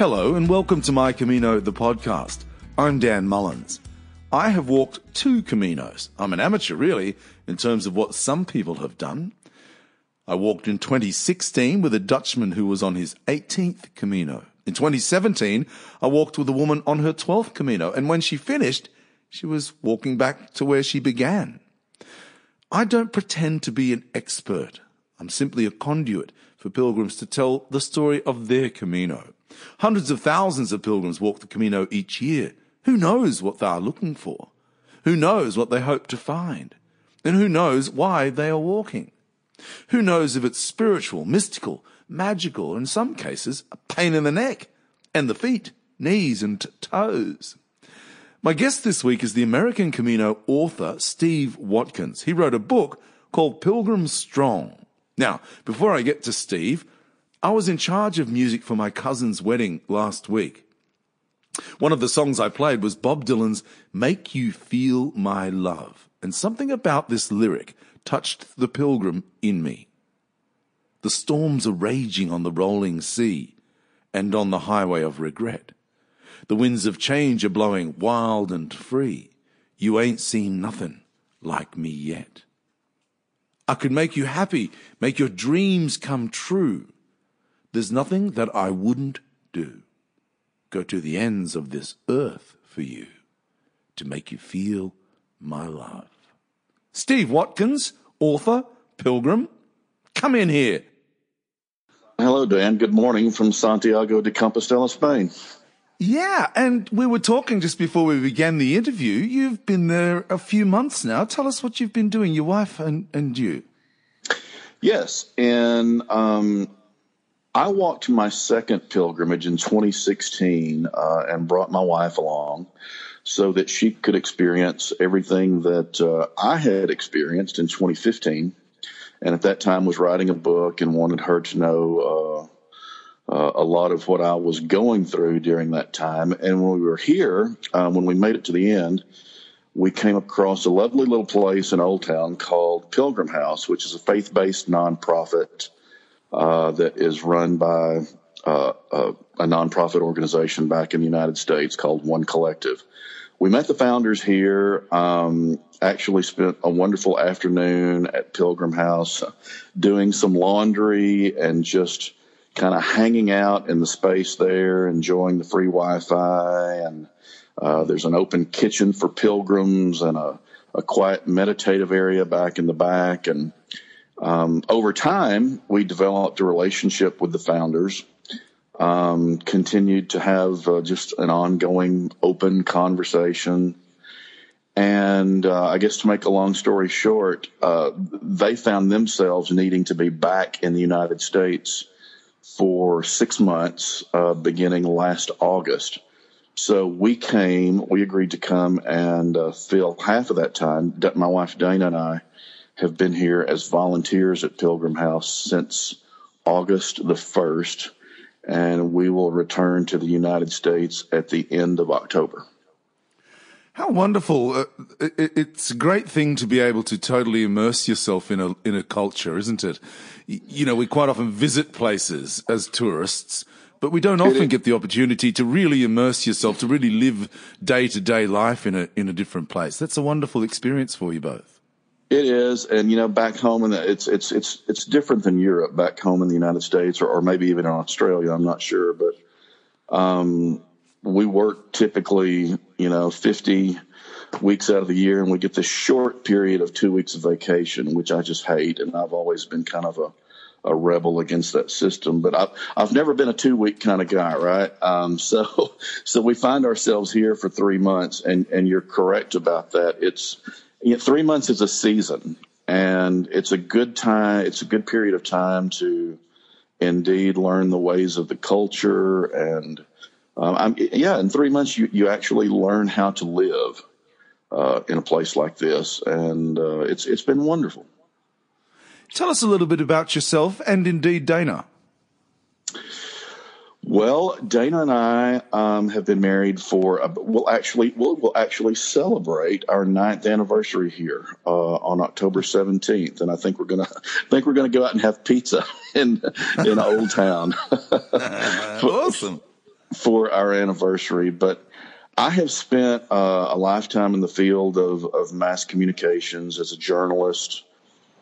Hello and welcome to My Camino, the podcast. I'm Dan Mullins. I have walked two Caminos. I'm an amateur, really, in terms of what some people have done. I walked in 2016 with a Dutchman who was on his 18th Camino. In 2017, I walked with a woman on her 12th Camino, and when she finished, she was walking back to where she began. I don't pretend to be an expert. I'm simply a conduit for pilgrims to tell the story of their Camino. Hundreds of thousands of pilgrims walk the Camino each year. Who knows what they are looking for? Who knows what they hope to find? And who knows why they are walking? Who knows if it's spiritual, mystical, magical, or in some cases, a pain in the neck and the feet, knees and toes. My guest this week is the American Camino author Steve Watkins. He wrote a book called Pilgrim Strong. Now, before I get to Steve, I was in charge of music for my cousin's wedding last week. One of the songs I played was Bob Dylan's Make You Feel My Love, and something about this lyric touched the pilgrim in me. The storms are raging on the rolling sea and on the highway of regret. The winds of change are blowing wild and free. You ain't seen nothing like me yet. I could make you happy, make your dreams come true. There's nothing that I wouldn't do. Go to the ends of this earth for you to make you feel my love. Steve Watkins, author, pilgrim, come in here. Hello, Dan. Good morning from Santiago de Compostela, Spain. Yeah, and we were talking just before we began the interview. You've been there a few months now. Tell us what you've been doing, your wife and, and you. Yes, and um, I walked my second pilgrimage in 2016 uh, and brought my wife along so that she could experience everything that uh, I had experienced in 2015. And at that time was writing a book and wanted her to know uh, uh, a lot of what I was going through during that time. And when we were here, uh, when we made it to the end, we came across a lovely little place in Old Town called Pilgrim House, which is a faith-based nonprofit uh, that is run by uh, a, a nonprofit organization back in the United States called One Collective. We met the founders here. Um, actually, spent a wonderful afternoon at Pilgrim House, doing some laundry and just kind of hanging out in the space there, enjoying the free Wi-Fi. And uh, there's an open kitchen for pilgrims and a, a quiet meditative area back in the back. And um, over time, we developed a relationship with the founders, um, continued to have uh, just an ongoing open conversation. And uh, I guess to make a long story short, uh, they found themselves needing to be back in the United States for six months, uh, beginning last August. So we came, we agreed to come and uh, fill half of that time. My wife Dana and I have been here as volunteers at Pilgrim House since August the 1st, and we will return to the United States at the end of October. How wonderful! Uh, it, it's a great thing to be able to totally immerse yourself in a in a culture, isn't it? You know, we quite often visit places as tourists, but we don't often get the opportunity to really immerse yourself, to really live day to day life in a in a different place. That's a wonderful experience for you both. It is, and you know, back home the, it's it's it's it's different than Europe. Back home in the United States, or, or maybe even in Australia, I'm not sure, but um, we work typically, you know, 50 weeks out of the year, and we get this short period of two weeks of vacation, which I just hate, and I've always been kind of a a rebel against that system. But I've I've never been a two week kind of guy, right? Um, so so we find ourselves here for three months, and and you're correct about that. It's you know, three months is a season, and it's a good time. It's a good period of time to indeed learn the ways of the culture, and um, yeah, in three months you you actually learn how to live uh, in a place like this, and uh, it's it's been wonderful. Tell us a little bit about yourself and indeed Dana. Well, Dana and I um, have been married for. Uh, we'll actually we'll, we'll actually celebrate our ninth anniversary here uh, on October seventeenth, and I think we're gonna think we're gonna go out and have pizza in in Old Town. awesome. for our anniversary, but I have spent uh, a lifetime in the field of, of mass communications as a journalist,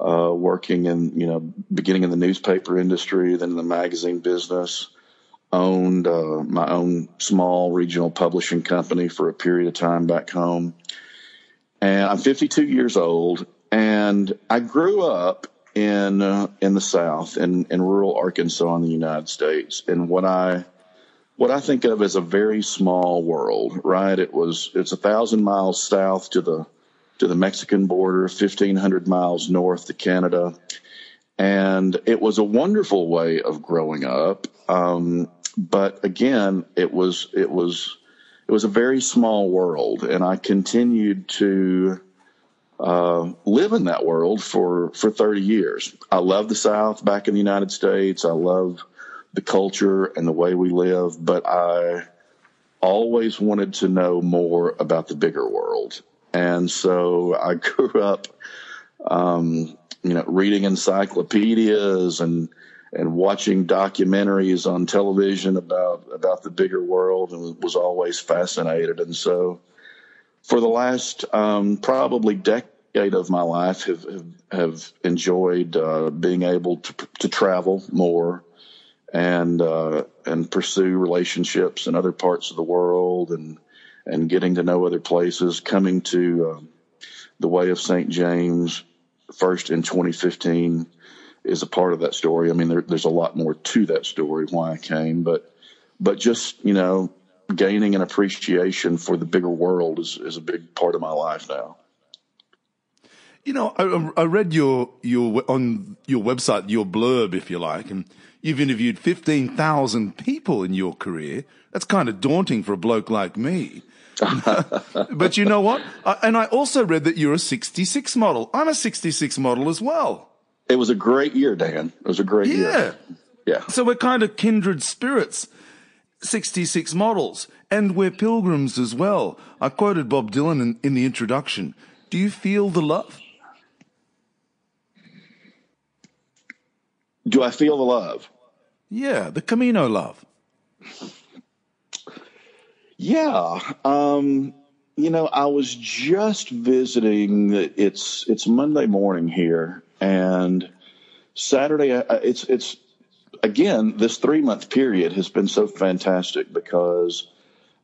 uh, working in, you know, beginning in the newspaper industry, then in the magazine business, owned uh, my own small regional publishing company for a period of time back home. And I'm 52 years old, and I grew up in uh, in the South, in, in rural Arkansas in the United States, in what I what I think of as a very small world. Right? It was it's a thousand miles south to the to the Mexican border, 1,500 miles north to Canada. And it was a wonderful way of growing up. Um, but again, it was, it was, it was a very small world. And I continued to, uh, live in that world for, for 30 years. I love the South back in the United States. I love the culture and the way we live, but I always wanted to know more about the bigger world. And so I grew up, um, you know, reading encyclopedias and, and watching documentaries on television about, about the bigger world and was always fascinated. And so for the last, um, probably decade of my life have, have, have enjoyed, uh, being able to, to travel more and, uh, and pursue relationships in other parts of the world and, and getting to know other places, coming to um, the Way of St. James first in 2015 is a part of that story. I mean, there, there's a lot more to that story why I came, but but just you know, gaining an appreciation for the bigger world is is a big part of my life now. You know, I, I read your your on your website your blurb, if you like, and you've interviewed fifteen thousand people in your career. That's kind of daunting for a bloke like me. but you know what? I, and I also read that you're a 66 model. I'm a 66 model as well. It was a great year, Dan. It was a great yeah. year. Yeah. So we're kind of kindred spirits. 66 models. And we're pilgrims as well. I quoted Bob Dylan in, in the introduction. Do you feel the love? Do I feel the love? Yeah, the Camino love. Yeah. Um, you know, I was just visiting. It's it's Monday morning here, and Saturday. Uh, it's it's again this three month period has been so fantastic because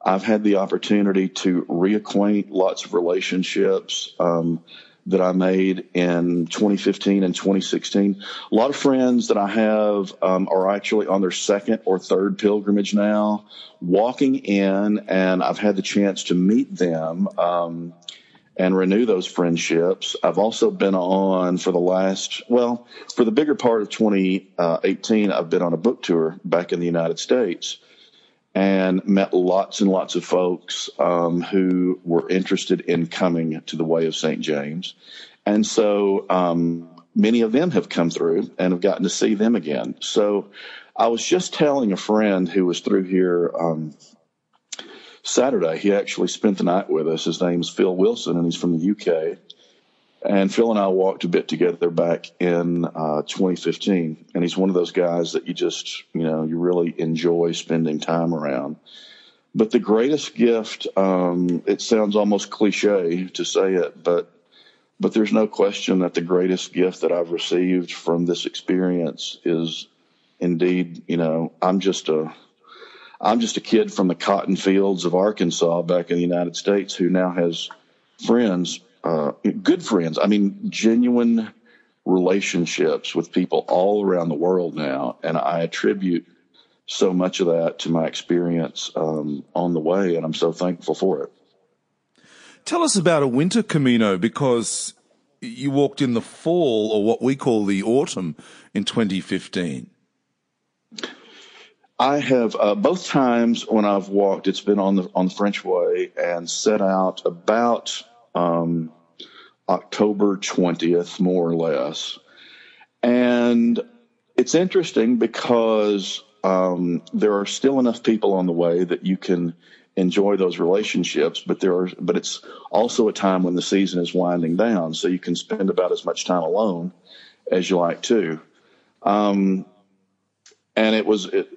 I've had the opportunity to reacquaint lots of relationships. Um, that I made in 2015 and 2016. A lot of friends that I have um, are actually on their second or third pilgrimage now, walking in, and I've had the chance to meet them um, and renew those friendships. I've also been on for the last, well, for the bigger part of 2018, I've been on a book tour back in the United States and met lots and lots of folks um, who were interested in coming to the Way of St. James. And so um, many of them have come through and have gotten to see them again. So I was just telling a friend who was through here um, Saturday, he actually spent the night with us. His name's Phil Wilson, and he's from the UK. And Phil and I walked a bit together back in uh, 2015. And he's one of those guys that you just, you know, you really enjoy spending time around. But the greatest gift, um, it sounds almost cliche to say it, but but there's no question that the greatest gift that I've received from this experience is indeed, you know, I'm just a I'm just a kid from the cotton fields of Arkansas back in the United States who now has friends uh, good friends. I mean, genuine relationships with people all around the world now, and I attribute so much of that to my experience um, on the way, and I'm so thankful for it. Tell us about a winter Camino because you walked in the fall, or what we call the autumn, in 2015. I have uh, both times when I've walked, it's been on the on the French Way and set out about um, October 20th, more or less. And it's interesting because um, there are still enough people on the way that you can enjoy those relationships, but there are, but it's also a time when the season is winding down, so you can spend about as much time alone as you like to. Um, and it was, it,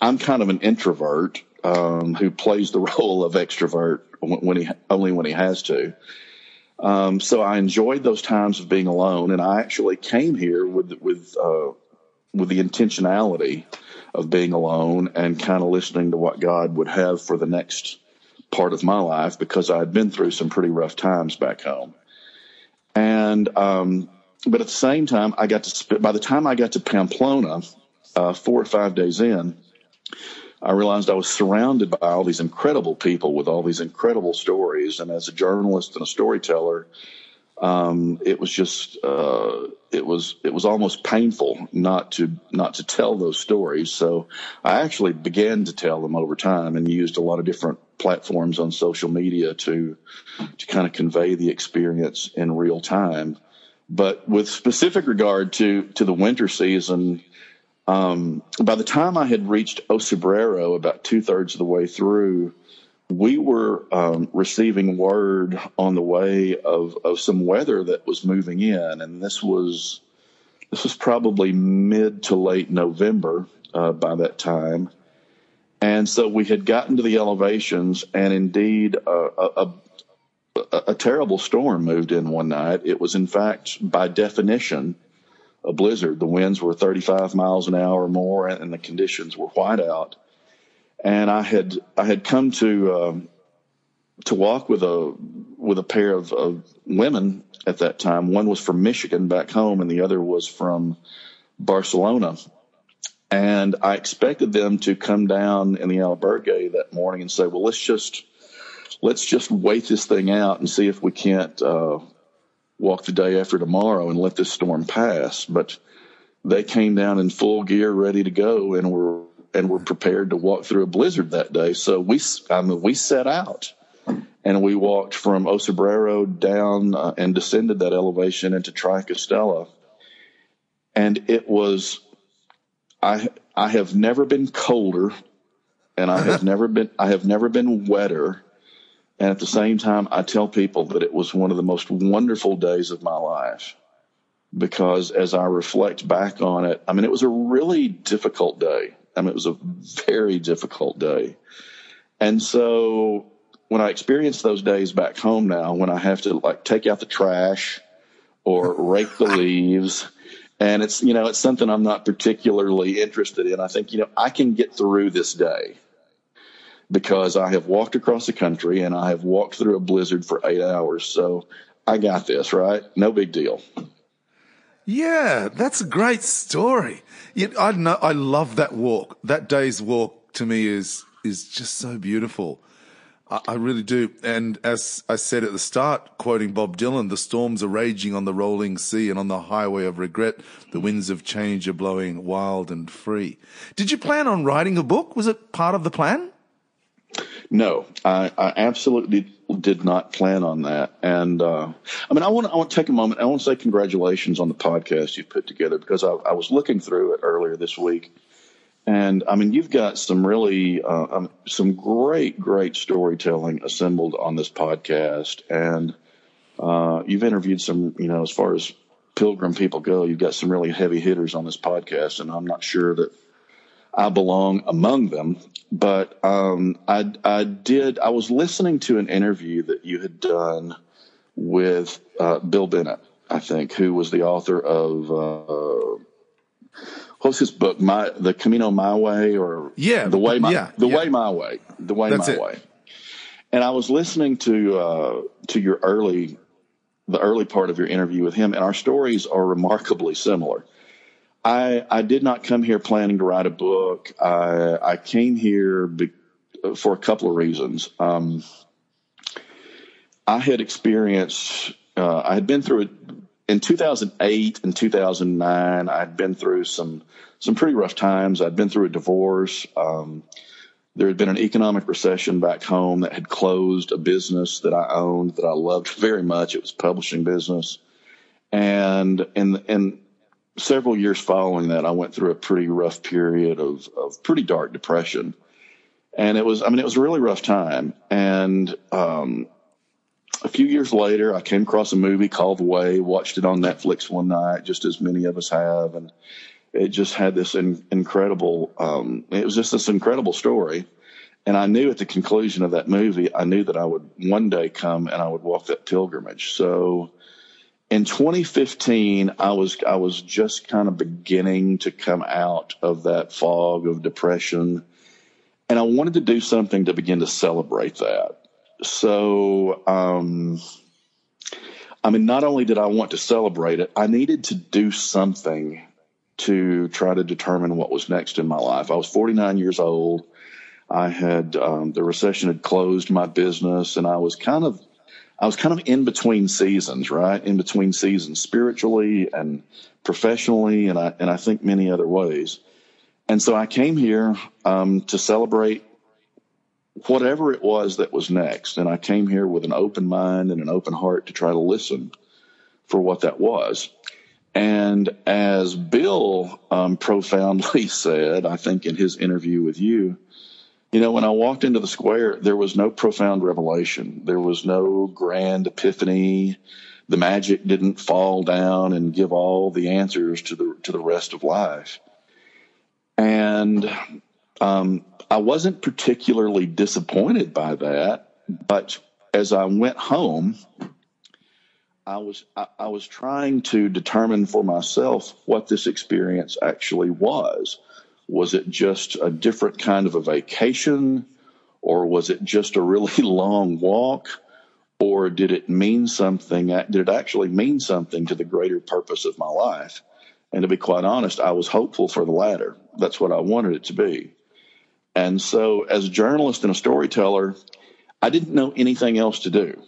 I'm kind of an introvert, um, who plays the role of extrovert when, he only when he has to. Um, so I enjoyed those times of being alone, and I actually came here with with uh, with the intentionality of being alone and kind of listening to what God would have for the next part of my life because I had been through some pretty rough times back home. And um, but at the same time, I got to by the time I got to Pamplona, uh, four or five days in, I realized I was surrounded by all these incredible people with all these incredible stories. And as a journalist and a storyteller, um, it was just uh, it was it was almost painful not to not to tell those stories. So I actually began to tell them over time and used a lot of different platforms on social media to to kind of convey the experience in real time. But with specific regard to to the winter season, um, by the time I had reached O Cebreiro, about two thirds of the way through, we were um, receiving word on the way of, of some weather that was moving in, and this was this was probably mid to late November uh, by that time, and so we had gotten to the elevations, and indeed uh, a, a, a, a terrible storm moved in one night. It was in fact, by definition, a blizzard. The winds were 35 miles an hour or more, and the conditions were whiteout. And I had I had come to um, to walk with a with a pair of, of women at that time. One was from Michigan back home, and the other was from Barcelona. And I expected them to come down in the albergue that morning and say, "Well, let's just let's just wait this thing out and see if we can't uh, walk the day after tomorrow and let this storm pass. But they came down in full gear, ready to go, and were and were prepared to walk through a blizzard that day. So we, I mean, we set out and we walked from O Cebreiro down uh, and descended that elevation into Triacastela. And it was, I, I have never been colder and I have never been, I have never been wetter and at the same time, I tell people that it was one of the most wonderful days of my life because as I reflect back on it, I mean, it was a really difficult day. I mean, it was a very difficult day. And so when I experience those days back home now, when I have to like take out the trash or rake the leaves, and it's, you know, it's something I'm not particularly interested in. I think, you know, I can get through this day because I have walked across the country and I have walked through a blizzard for eight hours. So I got this, right? No big deal. Yeah, that's a great story. I know, I love that walk. That day's walk to me is is just so beautiful. I, I really do. And as I said at the start, quoting Bob Dylan, the storms are raging on the rolling sea and on the highway of regret, the winds of change are blowing wild and free. Did you plan on writing a book? Was it part of the plan? No, I, I, absolutely did not plan on that. And uh, I mean, I want I to take a moment. I want to say congratulations on the podcast you've put together because I, I was looking through it earlier this week, and I mean, you've got some really uh, um, some great great storytelling assembled on this podcast, and uh, you've interviewed some you know as far as pilgrim people go, you've got some really heavy hitters on this podcast, and I'm not sure that I belong among them. But um, I, I did. I was listening to an interview that you had done with uh, Bill Bennett, I think, who was the author of uh, what's his book, My the Camino My Way, or yeah, the way my yeah, the yeah. way my way, the way That's my it. way. And I was listening to uh, to your early the early part of your interview with him, and our stories are remarkably similar. I, I did not come here planning to write a book. I, I came here be, for a couple of reasons. Um, I had experienced, uh, I had been through it in 2008 and 2009. I'd been through some, some pretty rough times. I'd been through a divorce. Um, there had been an economic recession back home that had closed a business that I owned that I loved very much. It was publishing business. And, and, and several years following that, I went through a pretty rough period of, of pretty dark depression. And it was, I mean, it was a really rough time. And, um, a few years later, I came across a movie called The Way, watched it on Netflix one night, just as many of us have. And it just had this in, incredible, um, it was just this incredible story. And I knew at the conclusion of that movie, I knew that I would one day come and I would walk that pilgrimage. So in 2015, I was I was just kind of beginning to come out of that fog of depression, and I wanted to do something to begin to celebrate that. So, um, I mean, not only did I want to celebrate it, I needed to do something to try to determine what was next in my life. I was 49 years old. I had um, the recession had closed my business, and I was kind of I was kind of in between seasons, right? In between seasons, spiritually and professionally, and I and I think many other ways. And so I came here um, to celebrate whatever it was that was next, and I came here with an open mind and an open heart to try to listen for what that was. And as Bill um, profoundly said, I think in his interview with you, you know, when I walked into the square, there was no profound revelation. There was no grand epiphany. The magic didn't fall down and give all the answers to the to the rest of life. And um, I wasn't particularly disappointed by that, but as I went home, I was I, I was trying to determine for myself what this experience actually was. Was it just a different kind of a vacation? Or was it just a really long walk? Or did it mean something? Did it actually mean something to the greater purpose of my life? And to be quite honest, I was hopeful for the latter. That's what I wanted it to be. And so, as a journalist and a storyteller, I didn't know anything else to do.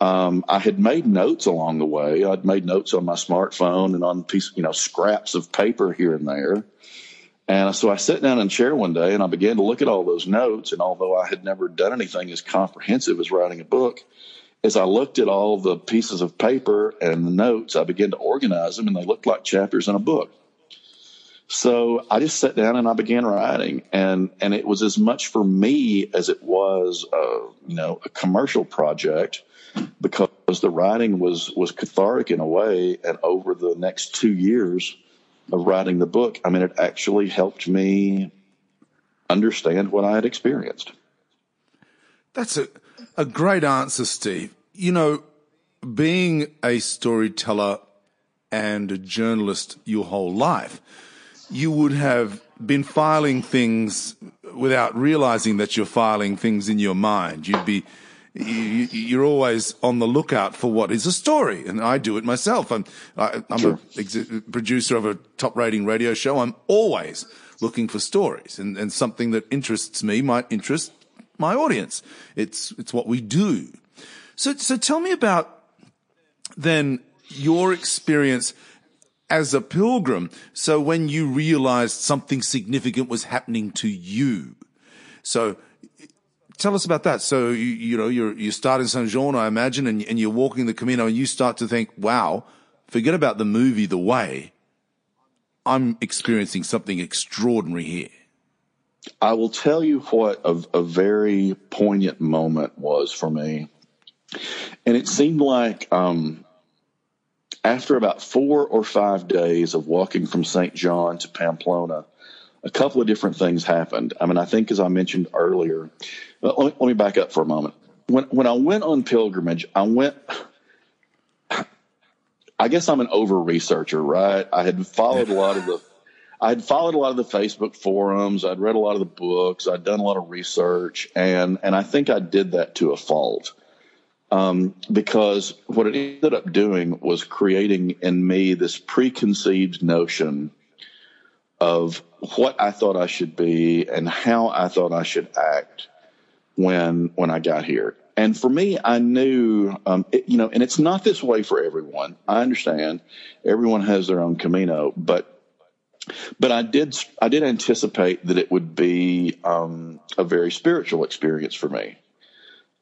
Um, I had made notes along the way. I'd made notes on my smartphone and on piece, you know, scraps of paper here and there. And so I sat down in a chair one day and I began to look at all those notes. And although I had never done anything as comprehensive as writing a book, as I looked at all the pieces of paper and the notes, I began to organize them and they looked like chapters in a book. So I just sat down and I began writing and, and it was as much for me as it was, uh, you know, a commercial project because the writing was, was cathartic in a way. And over the next two years, of writing the book, I mean, it actually helped me understand what I had experienced. That's a, a great answer, Steve. You know, being a storyteller and a journalist your whole life, you would have been filing things without realizing that you're filing things in your mind. You'd be you, are always on the lookout for what is a story, and I do it myself. I'm I, am sure. a ex- producer of a top rating radio show. I'm always looking for stories, and, and something that interests me might interest my audience. It's it's what we do. So so tell me about then your experience as a pilgrim. So when you realized something significant was happening to you. So tell us about that. So you, you know you you start in Saint Jean, I imagine, and, and you're walking the Camino, and you start to think, "Wow, forget about the movie, The Way. I'm experiencing something extraordinary here." I will tell you what a, a very poignant moment was for me, and it seemed like um, after about four or five days of walking from St. John to Pamplona, a couple of different things happened. I mean, I think as I mentioned earlier, let me, let me back up for a moment. When when I went on pilgrimage, I went. I guess I'm an over researcher, right? I had followed a lot of the, I had followed a lot of the Facebook forums. I'd read a lot of the books. I'd done a lot of research, and and I think I did that to a fault. Um, because what it ended up doing was creating in me this preconceived notion of what I thought I should be and how I thought I should act when when I got here. And for me, I knew, um, it, you know, and it's not this way for everyone. I understand everyone has their own Camino, but but I did I did anticipate that it would be um, a very spiritual experience for me.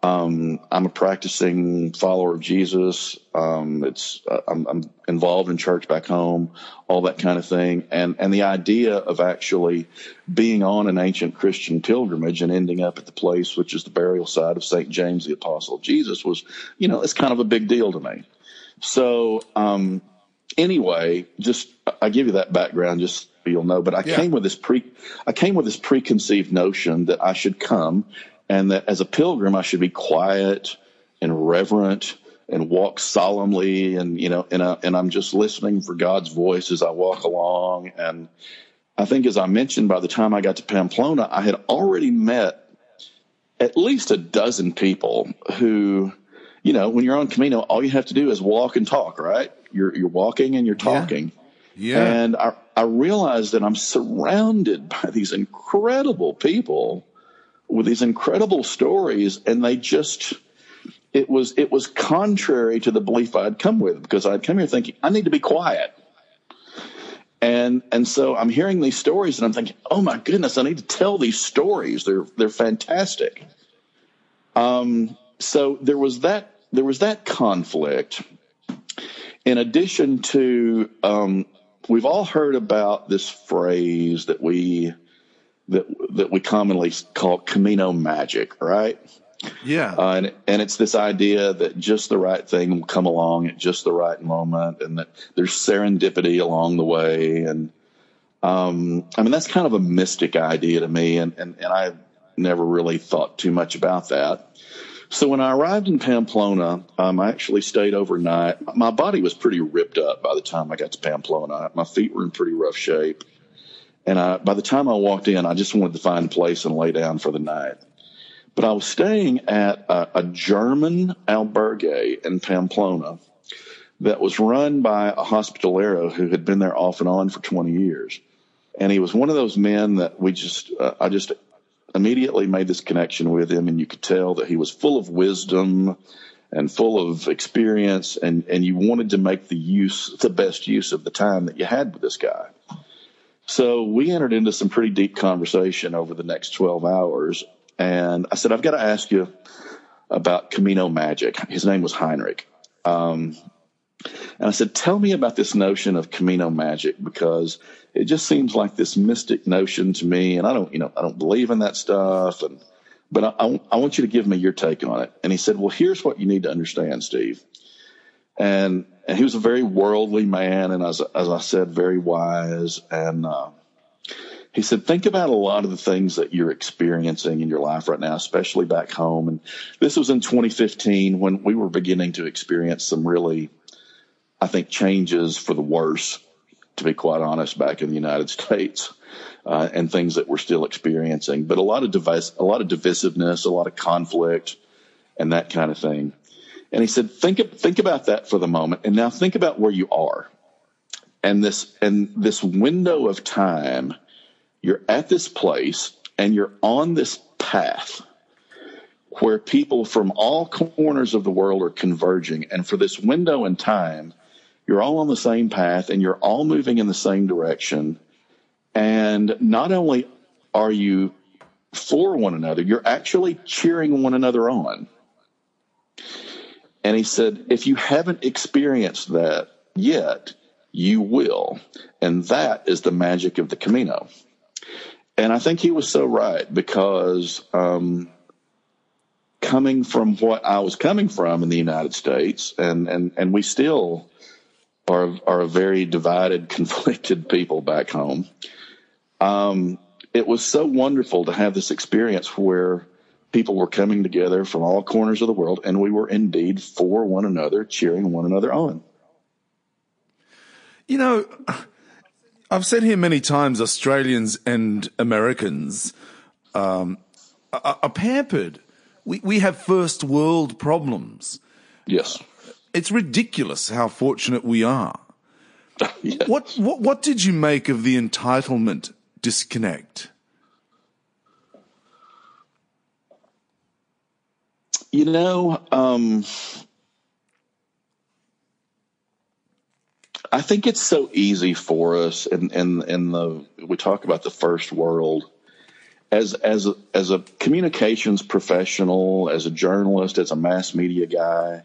Um, I'm a practicing follower of Jesus. Um, it's uh, I'm, I'm, involved in church back home, all that kind of thing, and and the idea of actually being on an ancient Christian pilgrimage and ending up at the place which is the burial site of Saint James the Apostle Jesus was, you know, it's kind of a big deal to me. So um, anyway, just I give you that background just you'll know. But I Yeah. came with this pre, I came with this preconceived notion that I should come, and that as a pilgrim I should be quiet and reverent and walk solemnly, and you know, and I, and I'm just listening for God's voice as I walk along. And I think, as I mentioned, by the time I got to Pamplona, I had already met at least a dozen people who, you know, when you're on Camino, all you have to do is walk and talk, right? You're you're walking and you're talking. Yeah. And I, I realized that I'm surrounded by these incredible people with these incredible stories, and they just it was it was contrary to the belief I'd come with because I'd come here thinking I need to be quiet. And and so I'm hearing these stories and I'm thinking, oh my goodness, I need to tell these stories. They're they're fantastic. Um, so there was that there was that conflict. In addition to um, we've all heard about this phrase that we that that we commonly call Camino magic, right? yeah. Uh, and, and it's this idea that just the right thing will come along at just the right moment and that there's serendipity along the way. And, um, I mean, that's kind of a mystic idea to me. And, and, and I never really thought too much about that. So when I arrived in Pamplona, um, I actually stayed overnight. My body was pretty ripped up by the time I got to Pamplona. My feet were in pretty rough shape. And I, by the time I walked in, I just wanted to find a place and lay down for the night. But I was staying at a, a German albergue in Pamplona that was run by a hospitalero who had been there off and on for 20 years. And he was one of those men that we just, uh, I just immediately made this connection with him, and you could tell that he was full of wisdom and full of experience, and, and you wanted to make the use, the best use of the time that you had with this guy. So we entered into some pretty deep conversation over the next 12 hours. And I said, I've got to ask you about Camino Magic. His name was Heinrich. Um, and I said, tell me about this notion of Camino Magic because it just seems like this mystic notion to me. And I don't, you know, I don't believe in that stuff. And, but I, I, I want you to give me your take on it. And he said, well, here's what you need to understand, Steve. And, and he was a very worldly man. And as, as I said, very wise. And, uh, he said, think about a lot of the things that you're experiencing in your life right now, especially back home. And this was in 2015 when we were beginning to experience some really, I think, changes for the worse, to be quite honest, back in the United States, uh, and things that we're still experiencing. But a lot of device, a lot of divisiveness, a lot of conflict, and that kind of thing. And he said, think think about that for the moment, and now think about where you are, and this and this window of time you're at this place and you're on this path where people from all corners of the world are converging. And for this window in time, you're all on the same path and you're all moving in the same direction. And not only are you for one another, you're actually cheering one another on. And he said, if you haven't experienced that yet, you will. And that is the magic of the Camino. And I think he was so right because um, coming from what I was coming from in the United States, and, and, and we still are, are a very divided, conflicted people back home. Um, it was so wonderful to have this experience where people were coming together from all corners of the world, and we were indeed for one another, cheering one another on. You know, I've said here many times Australians and Americans um, are, are pampered. We, we have first world problems. Yes. It's ridiculous how fortunate we are. Yes. What, what, what did you make of the entitlement disconnect? You know, um, I think it's so easy for us, and and the we talk about the first world as as a, as a communications professional, as a journalist, as a mass media guy.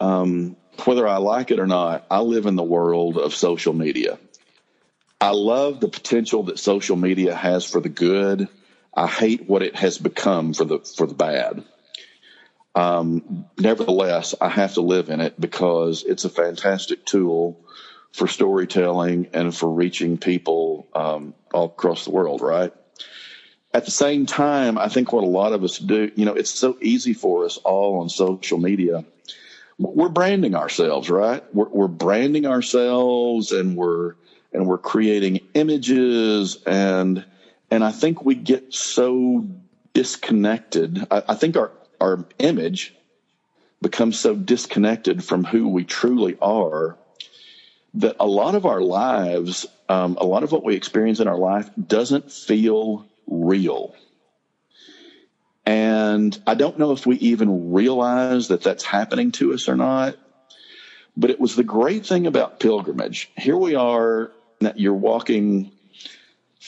Um, whether I like it or not, I live in the world of social media. I love the potential that social media has for the good. I hate what it has become for the for the bad. Um, nevertheless, I have to live in it because it's a fantastic tool for storytelling and for reaching people um, all across the world, right? At the same time, I think what a lot of us do, you know, it's so easy for us all on social media. We're branding ourselves, right? We're, we're branding ourselves and we're and we're creating images and and I think we get so disconnected. I, I think our our image becomes so disconnected from who we truly are that a lot of our lives, um, a lot of what we experience in our life doesn't feel real. And I don't know if we even realize that that's happening to us or not. But it was the great thing about pilgrimage. Here we are, that you're walking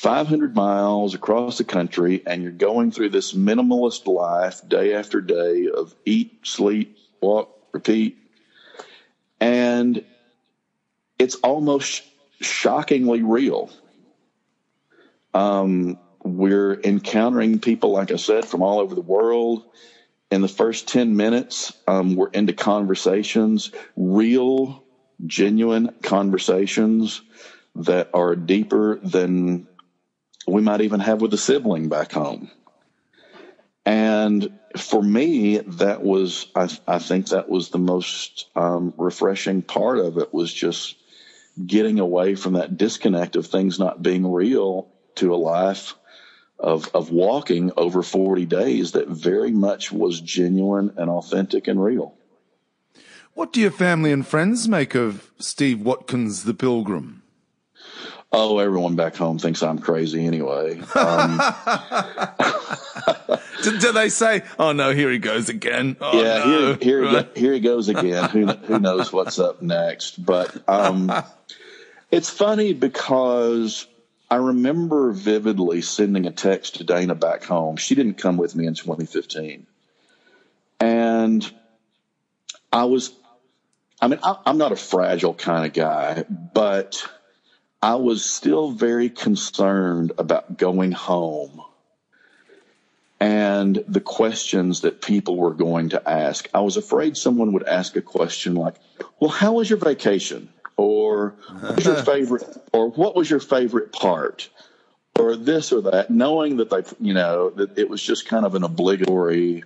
500 miles across the country and you're going through this minimalist life day after day of eat, sleep, walk, repeat. And it's almost shockingly real. Um, we're encountering people, like I said, from all over the world. In the first 10 minutes, um, we're into conversations, real, genuine conversations that are deeper than we might even have with a sibling back home. And for me, that was, I, I think that was the most um, refreshing part of it was just getting away from that disconnect of things not being real to a life of, of walking over 40 days that very much was genuine and authentic and real. What do your family and friends make of Steve Watkins, the pilgrim? Oh, everyone back home thinks I'm crazy anyway. Um, do, do, they say, "Oh no, here he goes again"? Oh, yeah, no. here, here, here he goes again. who, who knows what's up next? But um, it's funny because I remember vividly sending a text to Dana back home. She didn't come with me in 2015, and I was. I mean, I, I'm not a fragile kind of guy, but I was still very concerned about going home and the questions that people were going to ask. I was afraid someone would ask a question like, well, how was your vacation? Or what was your favorite, or what was your favorite part? Or this or that, knowing that they, you know, that it was just kind of an obligatory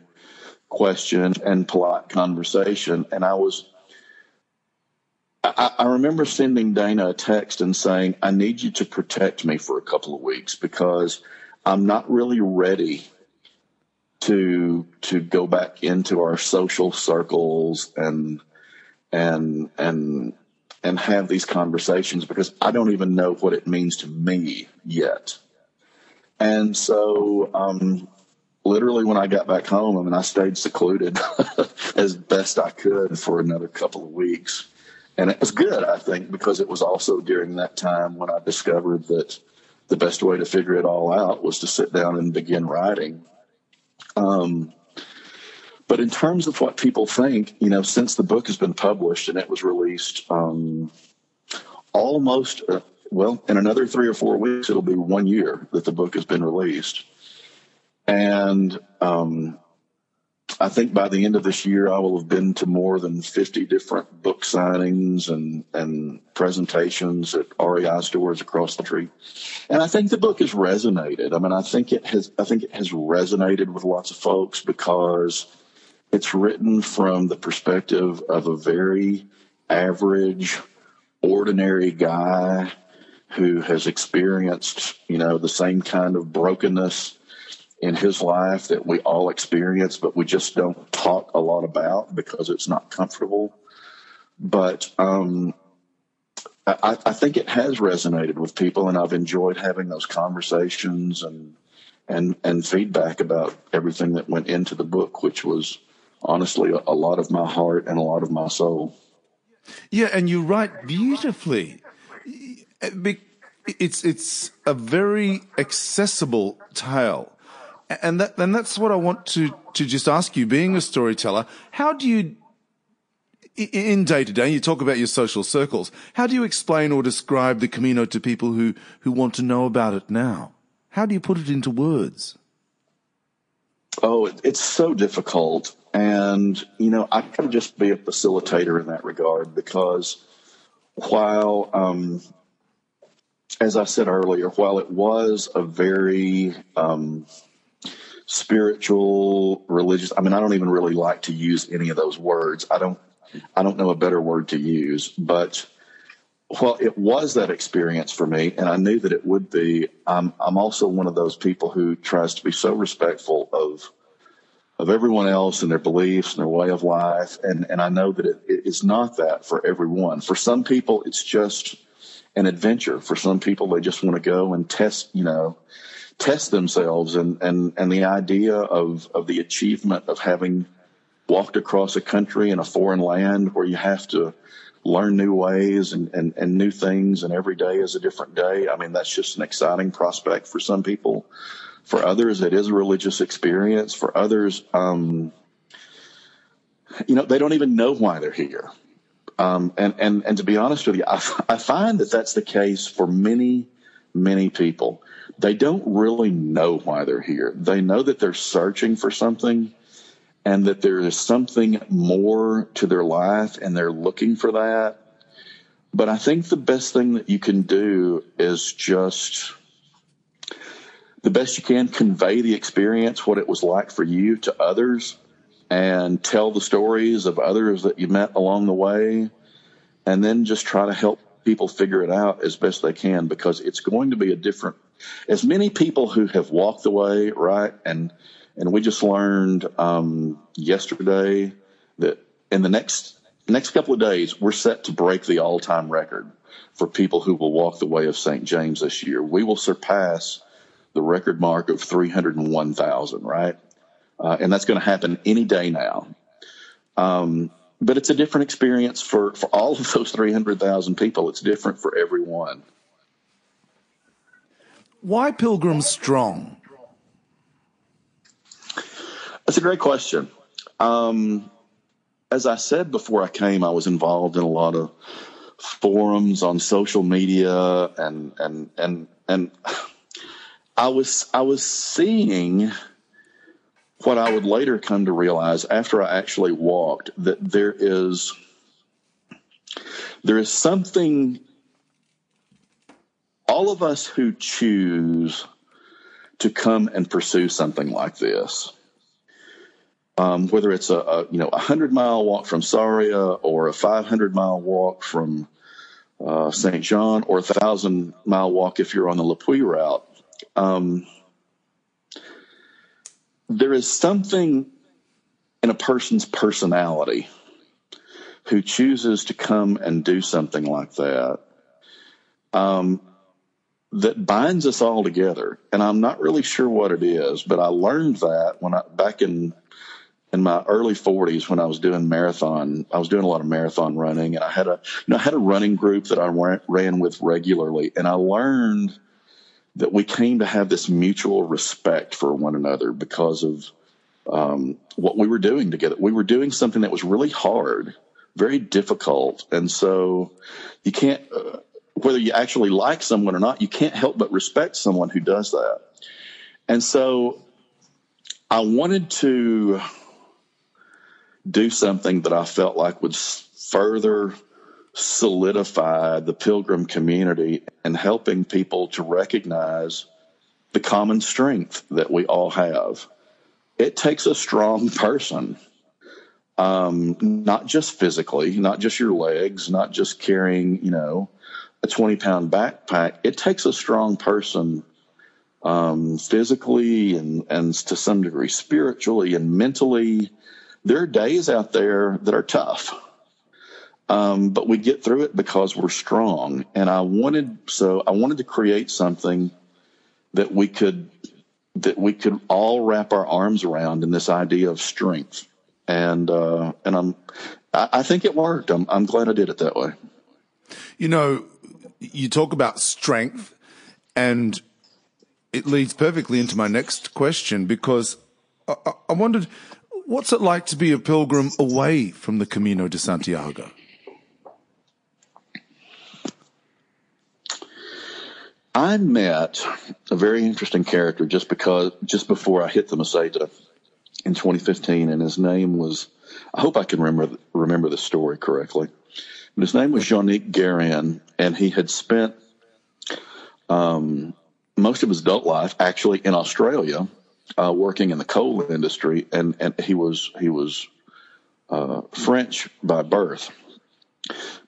question and polite conversation. And I was, I, remember sending Dana a text and saying, I need you to protect me for a couple of weeks because I'm not really ready to to go back into our social circles and and and and have these conversations because I don't even know what it means to me yet. And so, um, literally, when I got back home, I mean, I stayed secluded as best I could for another couple of weeks. And it was good, I think, because it was also during that time when I discovered that the best way to figure it all out was to sit down and begin writing. Um, but in terms of what people think, you know, since the book has been published and it was released um, almost, uh, well, in another three or four weeks, it'll be one year that the book has been released. And um, I think by the end of this year, I will have been to more than 50 different book signings and, and presentations at REI stores across the country. And I think the book has resonated. I mean, I think it has, I think it has resonated with lots of folks because it's written from the perspective of a very average, ordinary guy who has experienced, you know, the same kind of brokenness in his life that we all experience, but we just don't talk a lot about because it's not comfortable. But um, I, I, think it has resonated with people, and I've enjoyed having those conversations and and and feedback about everything that went into the book, which was honestly a, a lot of my heart and a lot of my soul. Yeah, and you write beautifully. It's it's a very accessible tale and that, and that's what I want to, to just ask you, being a storyteller, how do you, in day to day, you talk about your social circles, how do you explain or describe the Camino to people who, who want to know about it now? How do you put it into words? Oh, it's so difficult. And, you know, I can just be a facilitator in that regard because while, um, as I said earlier, while it was a very um, spiritual, religious, I mean, I don't even really like to use any of those words. I don't, I don't know a better word to use, but well, it was that experience for me, and I knew that it would be. I'm, I'm also one of those people who tries to be so respectful of of everyone else and their beliefs and their way of life, and and I know that it, it is not that for everyone. For some people, it's just an adventure. For some people, they just want to go and test, you know, test themselves, and and and the idea of of the achievement of having walked across a country in a foreign land where you have to learn new ways and, and, and new things and every day is a different day. I mean, that's just an exciting prospect for some people. For others, it is a religious experience. For others, um, you know, they don't even know why they're here. Um, and, and, and to be honest with you, I, I find that that's the case for many, many people. They don't really know why they're here. They know that they're searching for something and that there is something more to their life and they're looking for that. But I think the best thing that you can do is just the best you can convey the experience, what it was like for you to others, and tell the stories of others that you met along the way, and then just try to help people figure it out as best they can because it's going to be a different. As many people who have walked away, right, and and we just learned um, yesterday that in the next next couple of days, we're set to break the all time record for people who will walk the way of St. James this year. We will surpass the record mark of 301,000, right? Uh, and that's going to happen any day now. Um, but it's a different experience for, for all of those 300,000 people. It's different for everyone. Why Pilgrim Strong? That's a great question. Um, as I said before I came, I was involved in a lot of forums on social media and and and and I was I was seeing what I would later come to realize after I actually walked that there is there is something all of us who choose to come and pursue something like this um, whether it's a, a, you know a hundred mile walk from Sarria or a 500 mile walk from uh, St. John or a thousand mile walk if you're on the Le Puy route. Um, there is something in a person's personality who chooses to come and do something like that um, that binds us all together. And I'm not really sure what it is, but I learned that when I back in in my early 40s when I was doing marathon, I was doing a lot of marathon running, and I had a you know I had a running group that I ran with regularly, and I learned that we came to have this mutual respect for one another because of um, what we were doing together. We were doing something that was really hard, very difficult, and so you can't. Uh, whether you actually like someone or not, you can't help but respect someone who does that. And so I wanted to do something that I felt like would further solidify the pilgrim community and helping people to recognize the common strength that we all have. It takes a strong person, um, not just physically, not just your legs, not just carrying, you know, a 20 pound backpack. It takes a strong person um, physically and, and to some degree spiritually and mentally there are days out there that are tough. Um, but we get through it because we're strong. And I wanted, so I wanted to create something that we could, that we could all wrap our arms around in this idea of strength. And, uh, and I'm, I, I think it worked. I'm, I'm glad I did it that way. You know, you talk about strength and it leads perfectly into my next question because I, I wondered, what's it like to be a pilgrim away from the Camino de Santiago? I met a very interesting character just because just before I hit the Meseta in 2015, and his name was I hope I can remember remember the story correctly. His name was Jean-Nic Guérin, and he had spent um, most of his adult life actually in Australia, uh, working in the coal industry, and, and he was he was uh, French by birth.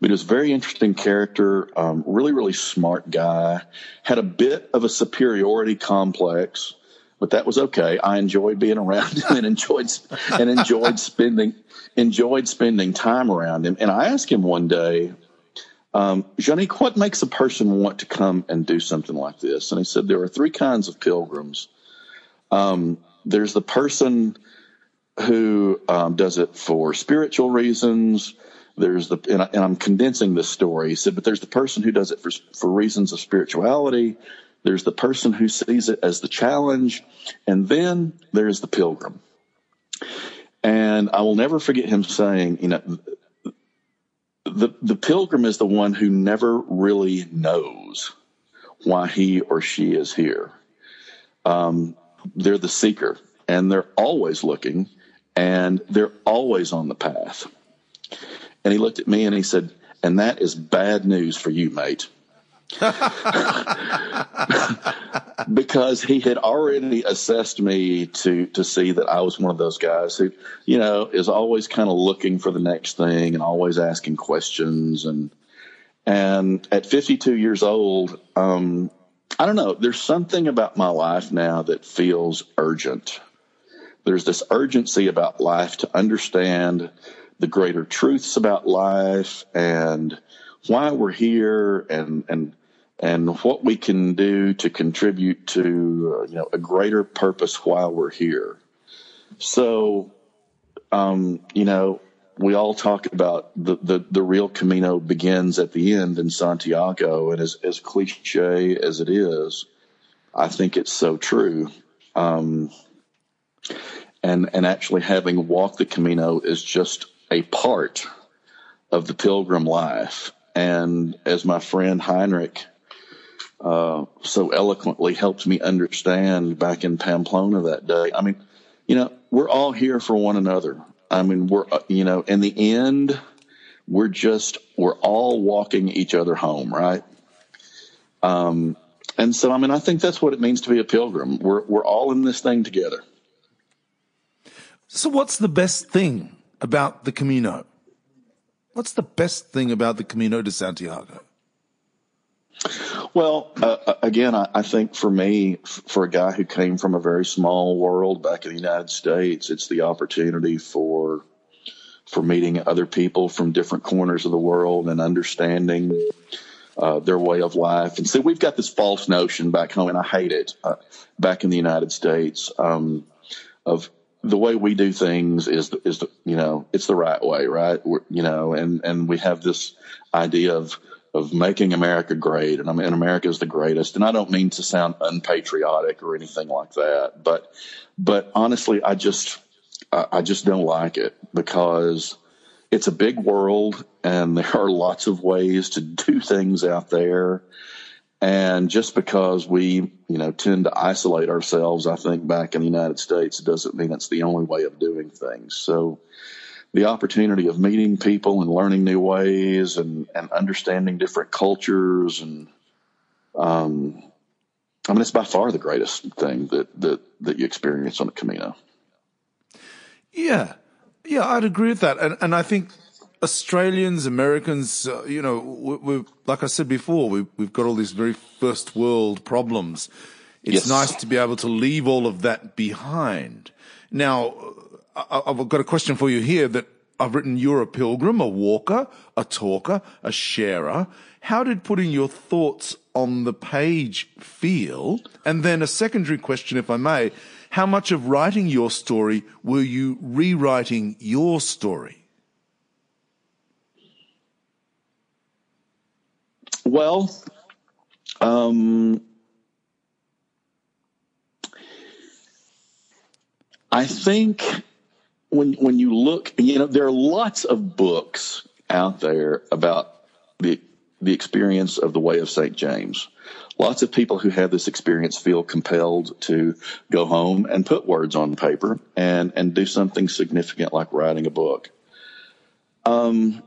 But he was a very interesting character, um, really, really smart guy, had a bit of a superiority complex, but that was okay. I enjoyed being around him and enjoyed and enjoyed spending enjoyed spending time around him. And I asked him one day, um, Jean-Nic, what makes a person want to come and do something like this? And he said there are three kinds of pilgrims. Um, there's the person who um, does it for spiritual reasons. There's the, and, I, am condensing this story. He said, but there's the person who does it for, for reasons of spirituality. There's the person who sees it as the challenge. And then there's the pilgrim. And I will never forget him saying, you know, the, the pilgrim is the one who never really knows why he or she is here. Um, they're the seeker and they're always looking and they're always on the path. And he looked at me and he said, and that is bad news for you, mate. because he had already assessed me to to see that I was one of those guys who, you know, is always kind of looking for the next thing and always asking questions and and at 52 years old, um, I don't know. There's something about my life now that feels urgent. There's this urgency about life to understand the greater truths about life and why we're here and and and what we can do to contribute to uh, you know a greater purpose while we're here. So, um, you know, we all talk about the, the, the real Camino begins at the end in Santiago, and as as cliche as it is, I think it's so true. Um, and and actually having walked the Camino is just a part of the pilgrim life. And as my friend Heinrich uh, so eloquently helped me understand back in Pamplona that day. I mean, you know, we're all here for one another. I mean, we're, uh, you know, in the end, we're just, we're all walking each other home, right? Um, and so, I mean, I think that's what it means to be a pilgrim. We're, we're all in this thing together. So, what's the best thing about the Camino? What's the best thing about the Camino de Santiago? Well, uh, uh, again, I, I, think for me, for a guy who came from a very small world back in the United States, it's the opportunity for for meeting other people from different corners of the world and understanding uh, their way of life. And see, we've got this false notion back home, and I hate it. Uh, back in the United States, um, of the way we do things is is you know it's the right way, right? We're, you know, and and we have this idea of of making America great, and I mean America is the greatest. And I don't mean to sound unpatriotic or anything like that, but but honestly, I just I just don't like it because it's a big world, and there are lots of ways to do things out there. And just because we, you know, tend to isolate ourselves, I think back in the United States, doesn't mean it's the only way of doing things. So, the opportunity of meeting people and learning new ways and, and understanding different cultures and um, I mean it's by far the greatest thing that that that you experience on a Camino. Yeah, yeah, I'd agree with that, and and I think Australians, Americans, uh, you know, we, like I said before, we, we've got all these very first world problems. It's yes. nice to be able to leave all of that behind. Now, I've got a question for you here that I've written you're a pilgrim, a walker, a talker, a sharer. How did putting your thoughts on the page feel? And then a secondary question, if I may, how much of writing your story were you rewriting your story? Well, um, I think when when you look, you know, there are lots of books out there about the the experience of the way of St. James. Lots of people who have this experience feel compelled to go home and put words on paper and and do something significant like writing a book. Um,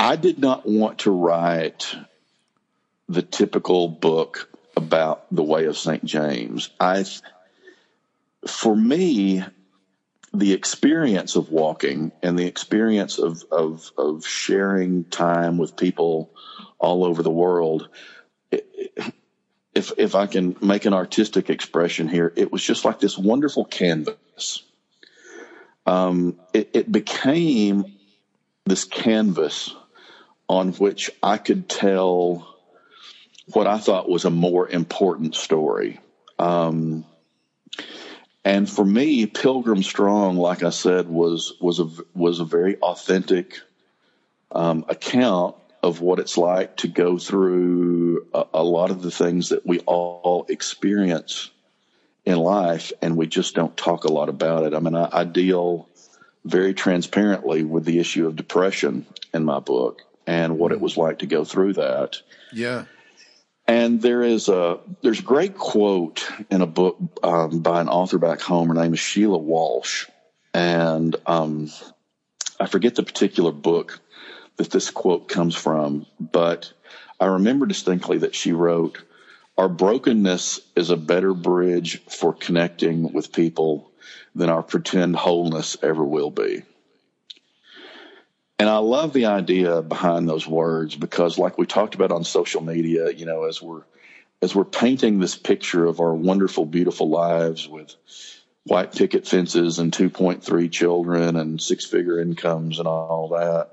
I I did not want to write the typical book about the way of St. James. I, for me, the experience of walking and the experience of, of, of sharing time with people all over the world, if, if I can make an artistic expression here, it was just like this wonderful canvas. Um, it, it became this canvas on which I could tell what I thought was a more important story. Um, and for me, Pilgrim Strong, like I said, was was a was a very authentic um, account of what it's like to go through a, a, lot of the things that we all experience in life, and we just don't talk a lot about it. I mean, I, I deal very transparently with the issue of depression in my book and what it was like to go through that. Yeah. And there is a there's a great quote in a book um, by an author back home. Her name is Sheila Walsh, and um, I forget the particular book that this quote comes from, but I remember distinctly that she wrote, "Our brokenness is a better bridge for connecting with people than our pretend wholeness ever will be." And I love the idea behind those words because, like we talked about on social media, you know, as we're as we're painting this picture of our wonderful, beautiful lives with white picket fences and 2.3 children and six figure incomes and all that.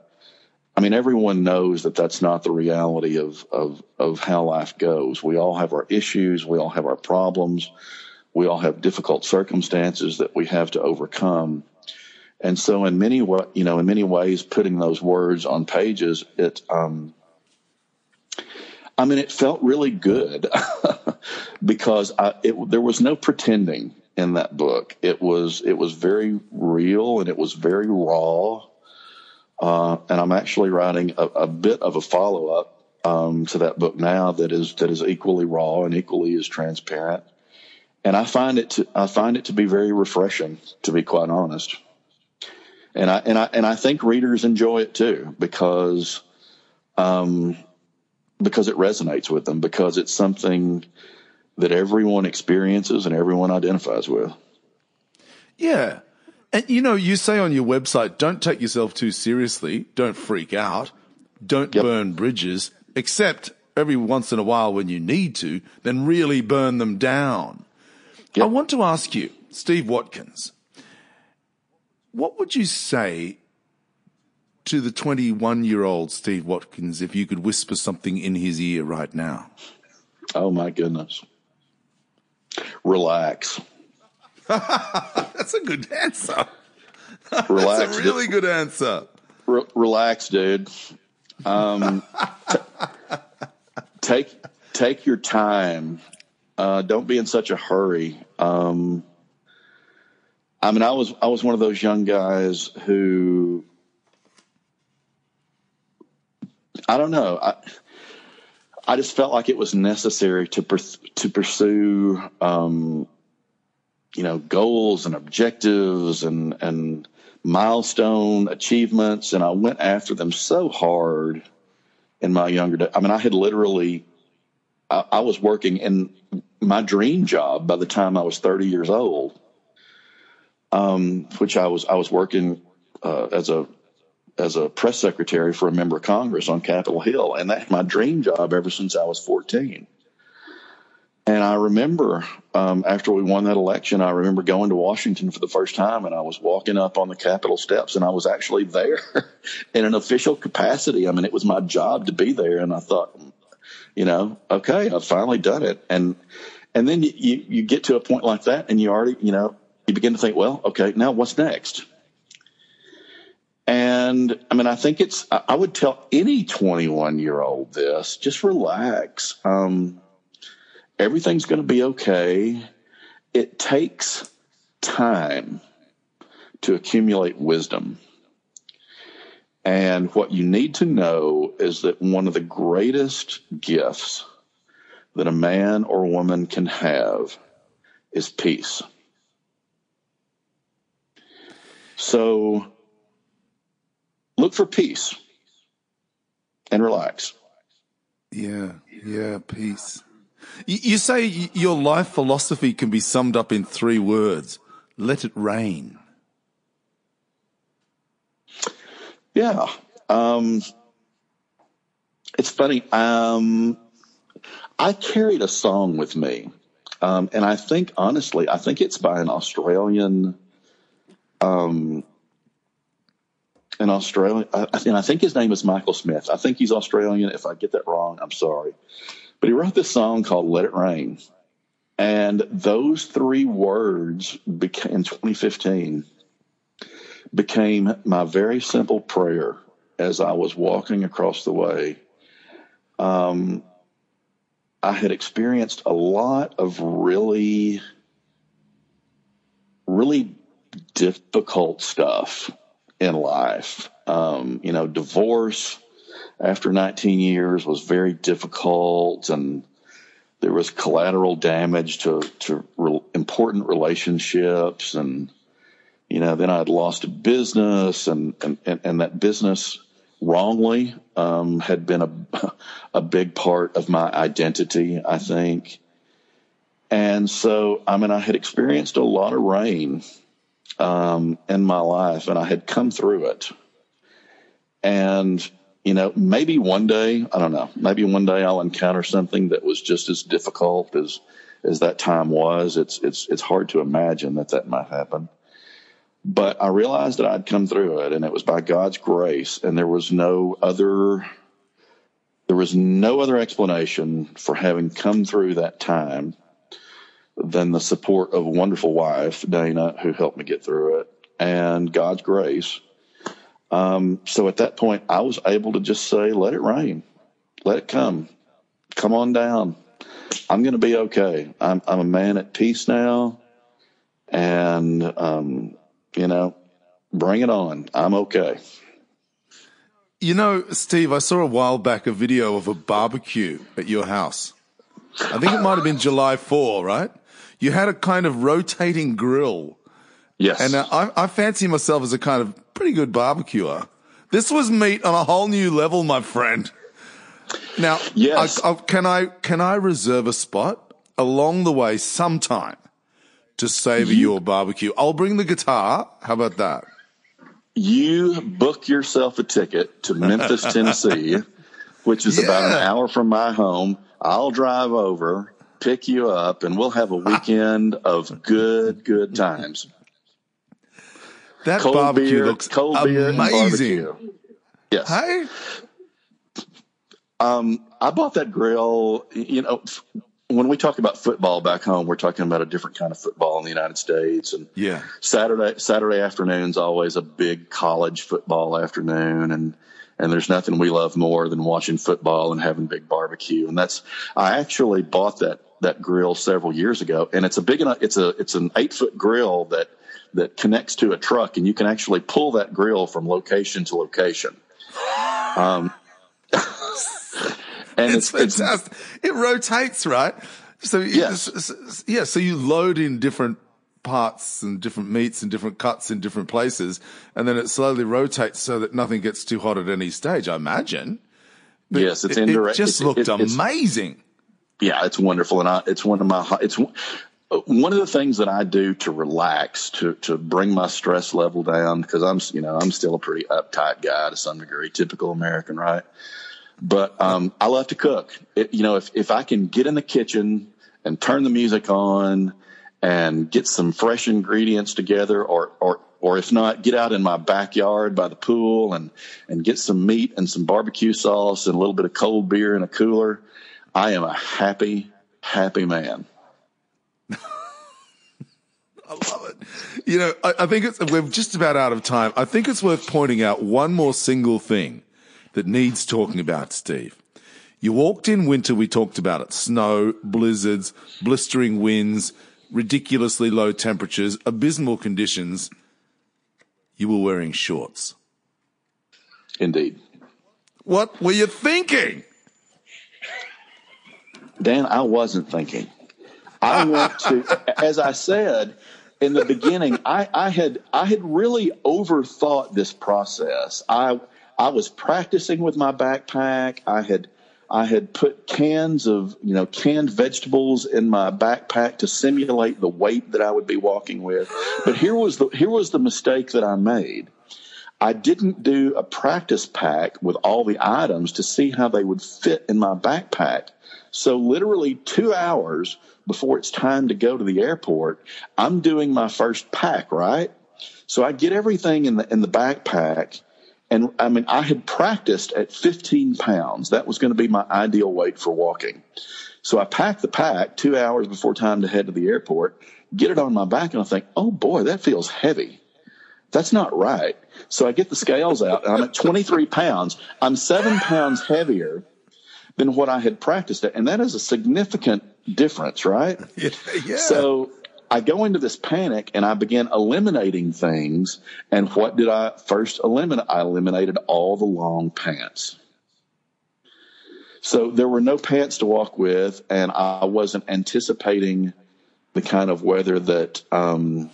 I mean, everyone knows that that's not the reality of, of, of how life goes. We all have our issues. We all have our problems. We all have difficult circumstances that we have to overcome. And so in many you know, in many ways, putting those words on pages, it, um, I mean, it felt really good because I, it, there was no pretending in that book. It was, it was very real and it was very raw. Uh, and I'm actually writing a, a bit of a follow up, um, to that book now that is, that is equally raw and equally as transparent. And I find it to, I find it to be very refreshing, to be quite honest and I and I and I think readers enjoy it too because, um, because it resonates with them because it's something that everyone experiences and everyone identifies with. Yeah. And you know, you say on your website, don't take yourself too seriously, don't freak out, don't yep. burn bridges, except every once in a while when you need to, then really burn them down. Yep. I want to ask you, Steve Watkins, what would you say to the 21 year old Steve Watkins if you could whisper something in his ear right now? Oh, my goodness. Relax. That's a good answer. Relax. That's a really good answer. Re- relax, dude. Um, t- take take your time. Uh, don't be in such a hurry. Um, I mean, I was I was one of those young guys who I don't know. I I just felt like it was necessary to to pursue, um, you know, goals and objectives and and milestone achievements, and I went after them so hard in my younger days. I mean, I had literally, I, I was working in my dream job by the time I was thirty years old um, which I was I was working uh, as a as a press secretary for a member of Congress on Capitol Hill, and that's my dream job ever since I was 14. And I remember um, after we won that election, I remember going to Washington for the first time, and I was walking up on the Capitol steps, and I was actually there in an official capacity. I mean, it was my job to be there, and I thought, you know, okay, I've finally done it, and and then you you get to a point like that, and you already, you know, you begin to think, well, okay, now what's next? And I mean, I think it's, I would tell any 21 year old this just relax. Um, everything's going to be okay. It takes time to accumulate wisdom. And what you need to know is that one of the greatest gifts that a man or woman can have is peace. So look for peace. and relax. Yeah, yeah, peace. You, you say your life philosophy can be summed up in three words let it rain. Yeah. Um, it's funny. Um, I carried a song with me. Um, and I think, honestly, I think it's by an Australian, um, an Australian, I, and I think his name is Michael Smith. I think he's Australian. If I get that wrong, I'm sorry. But he wrote this song called Let It Rain. And those three words in 2015 became my very simple prayer as I was walking across the way. Um, I had experienced a lot of really, really difficult stuff in life. Um, you know, divorce after 19 years was very difficult and there was collateral damage to, to re- important relationships and, you know, then I'd lost a business and, and, and, and that business wrongly, um, had been a, a big part of my identity, I think. And so, I mean, I had experienced a lot of rain, um, in my life and I had come through it. And, you know, maybe one day, I don't know, maybe one day I'll encounter something that was just as difficult as, as that time was. It's, it's, it's hard to imagine that that might happen. But I realized that I'd come through it and it was by God's grace and there was no other, there was no other explanation for having come through that time than the support of a wonderful wife, Dana, who helped me get through it and God's grace. Um, so at that point, I was able to just say, let it rain, let it come, come on down. I'm going to be okay. I'm, I'm a man at peace now. And, um, you know, bring it on. I'm okay. You know, Steve, I saw a while back a video of a barbecue at your house. I think it might have been July 4, right? You had a kind of rotating grill. Yes. And uh, I, I fancy myself as a kind of pretty good barbecuer. This was meat on a whole new level, my friend. Now, yes. I, I, can I can I reserve a spot along the way sometime to savor you, your barbecue? I'll bring the guitar. How about that? You book yourself a ticket to Memphis, Tennessee, which is yeah. about an hour from my home. I'll drive over, pick you up, and we'll have a weekend of good, good times. That cold barbecue beer, looks cold amazing. Yes. Hey. Um, I bought that grill. You know, when we talk about football back home, we're talking about a different kind of football in the United States. And yeah, Saturday Saturday afternoon's always a big college football afternoon, and and there's nothing we love more than watching football and having big barbecue. And that's I actually bought that that grill several years ago, and it's a big enough. It's a it's an eight foot grill that that connects to a truck, and you can actually pull that grill from location to location. Um, and it's, it's fantastic. It's, it rotates, right? So yes. yeah, so you load in different parts and different meats and different cuts in different places, and then it slowly rotates so that nothing gets too hot at any stage. I imagine. But yes, it's it, indirect. It just looked it, amazing. Yeah, it's wonderful, and I, it's one of my it's one of the things that I do to relax, to to bring my stress level down, because I'm you know I'm still a pretty uptight guy to some degree, typical American, right? But um, I love to cook. It, you know, if if I can get in the kitchen and turn the music on and get some fresh ingredients together, or or or if not, get out in my backyard by the pool and and get some meat and some barbecue sauce and a little bit of cold beer in a cooler. I am a happy, happy man. I love it. You know, I, I, think it's, we're just about out of time. I think it's worth pointing out one more single thing that needs talking about, Steve. You walked in winter, we talked about it. Snow, blizzards, blistering winds, ridiculously low temperatures, abysmal conditions. You were wearing shorts. Indeed. What were you thinking? Dan, I wasn't thinking. I want to, as I said in the beginning, I, I had I had really overthought this process. I I was practicing with my backpack. I had I had put cans of you know canned vegetables in my backpack to simulate the weight that I would be walking with. But here was the here was the mistake that I made. I didn't do a practice pack with all the items to see how they would fit in my backpack. So literally two hours before it's time to go to the airport, I'm doing my first pack, right? So I get everything in the in the backpack and I mean, I had practiced at 15 pounds. That was going to be my ideal weight for walking. So I packed the pack two hours before time to head to the airport, get it on my back, and I think, oh boy, that feels heavy. That's not right. So I get the scales out, and I'm at 23 pounds. I'm seven pounds heavier than what I had practiced at. And that is a significant difference, right? Yeah. yeah. So I go into this panic and I begin eliminating things. And what did I first eliminate? I eliminated all the long pants. So there were no pants to walk with, and I wasn't anticipating the kind of weather that um,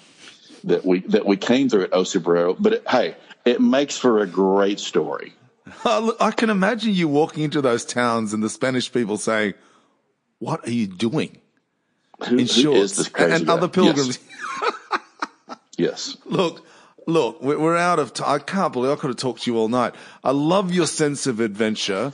that we that we came through at O Cebreiro. But it, hey, it makes for a great story. I can imagine you walking into those towns and the Spanish people saying, "What are you doing?" Who, in who is shorts this crazy and guy? other pilgrims. Yes. Look, look, we're out of time. I can't believe I could have talked to you all night. I love your sense of adventure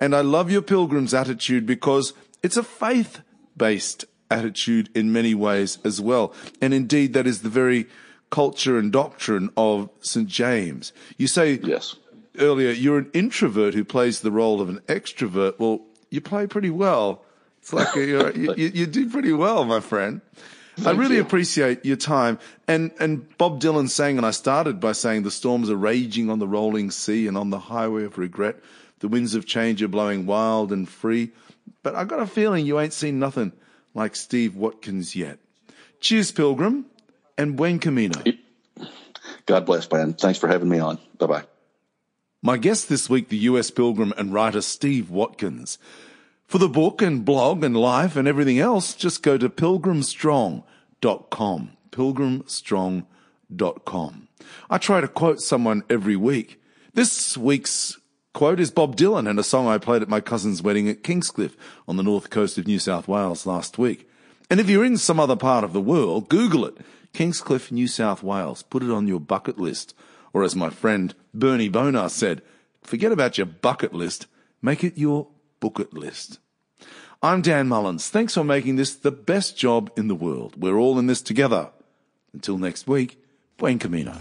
and I love your pilgrim's attitude because it's a faith based attitude in many ways as well. And indeed, that is the very culture and doctrine of St. James. You say Yes. earlier, you're an introvert who plays the role of an extrovert. Well, you play pretty well. It's like you're, you, you, you do pretty well, my friend. I really you. appreciate your time. And, and Bob Dylan sang, and I started by saying the storms are raging on the rolling sea and on the highway of regret. The winds of change are blowing wild and free. But I got a feeling you ain't seen nothing like Steve Watkins yet. Cheers, Pilgrim, and buen camino. God bless, man. Thanks for having me on. Bye bye. My guest this week, the US pilgrim and writer Steve Watkins. For the book and blog and life and everything else, just go to pilgrimstrong.com. Pilgrimstrong.com. I try to quote someone every week. This week's quote is Bob Dylan and a song I played at my cousin's wedding at Kingscliff on the north coast of New South Wales last week. And if you're in some other part of the world, Google it. Kingscliff, New South Wales. Put it on your bucket list. Or as my friend Bernie Bonar said, forget about your bucket list. Make it your bucket list. I'm Dan Mullins. Thanks for making this the best job in the world. We're all in this together. Until next week, buen camino.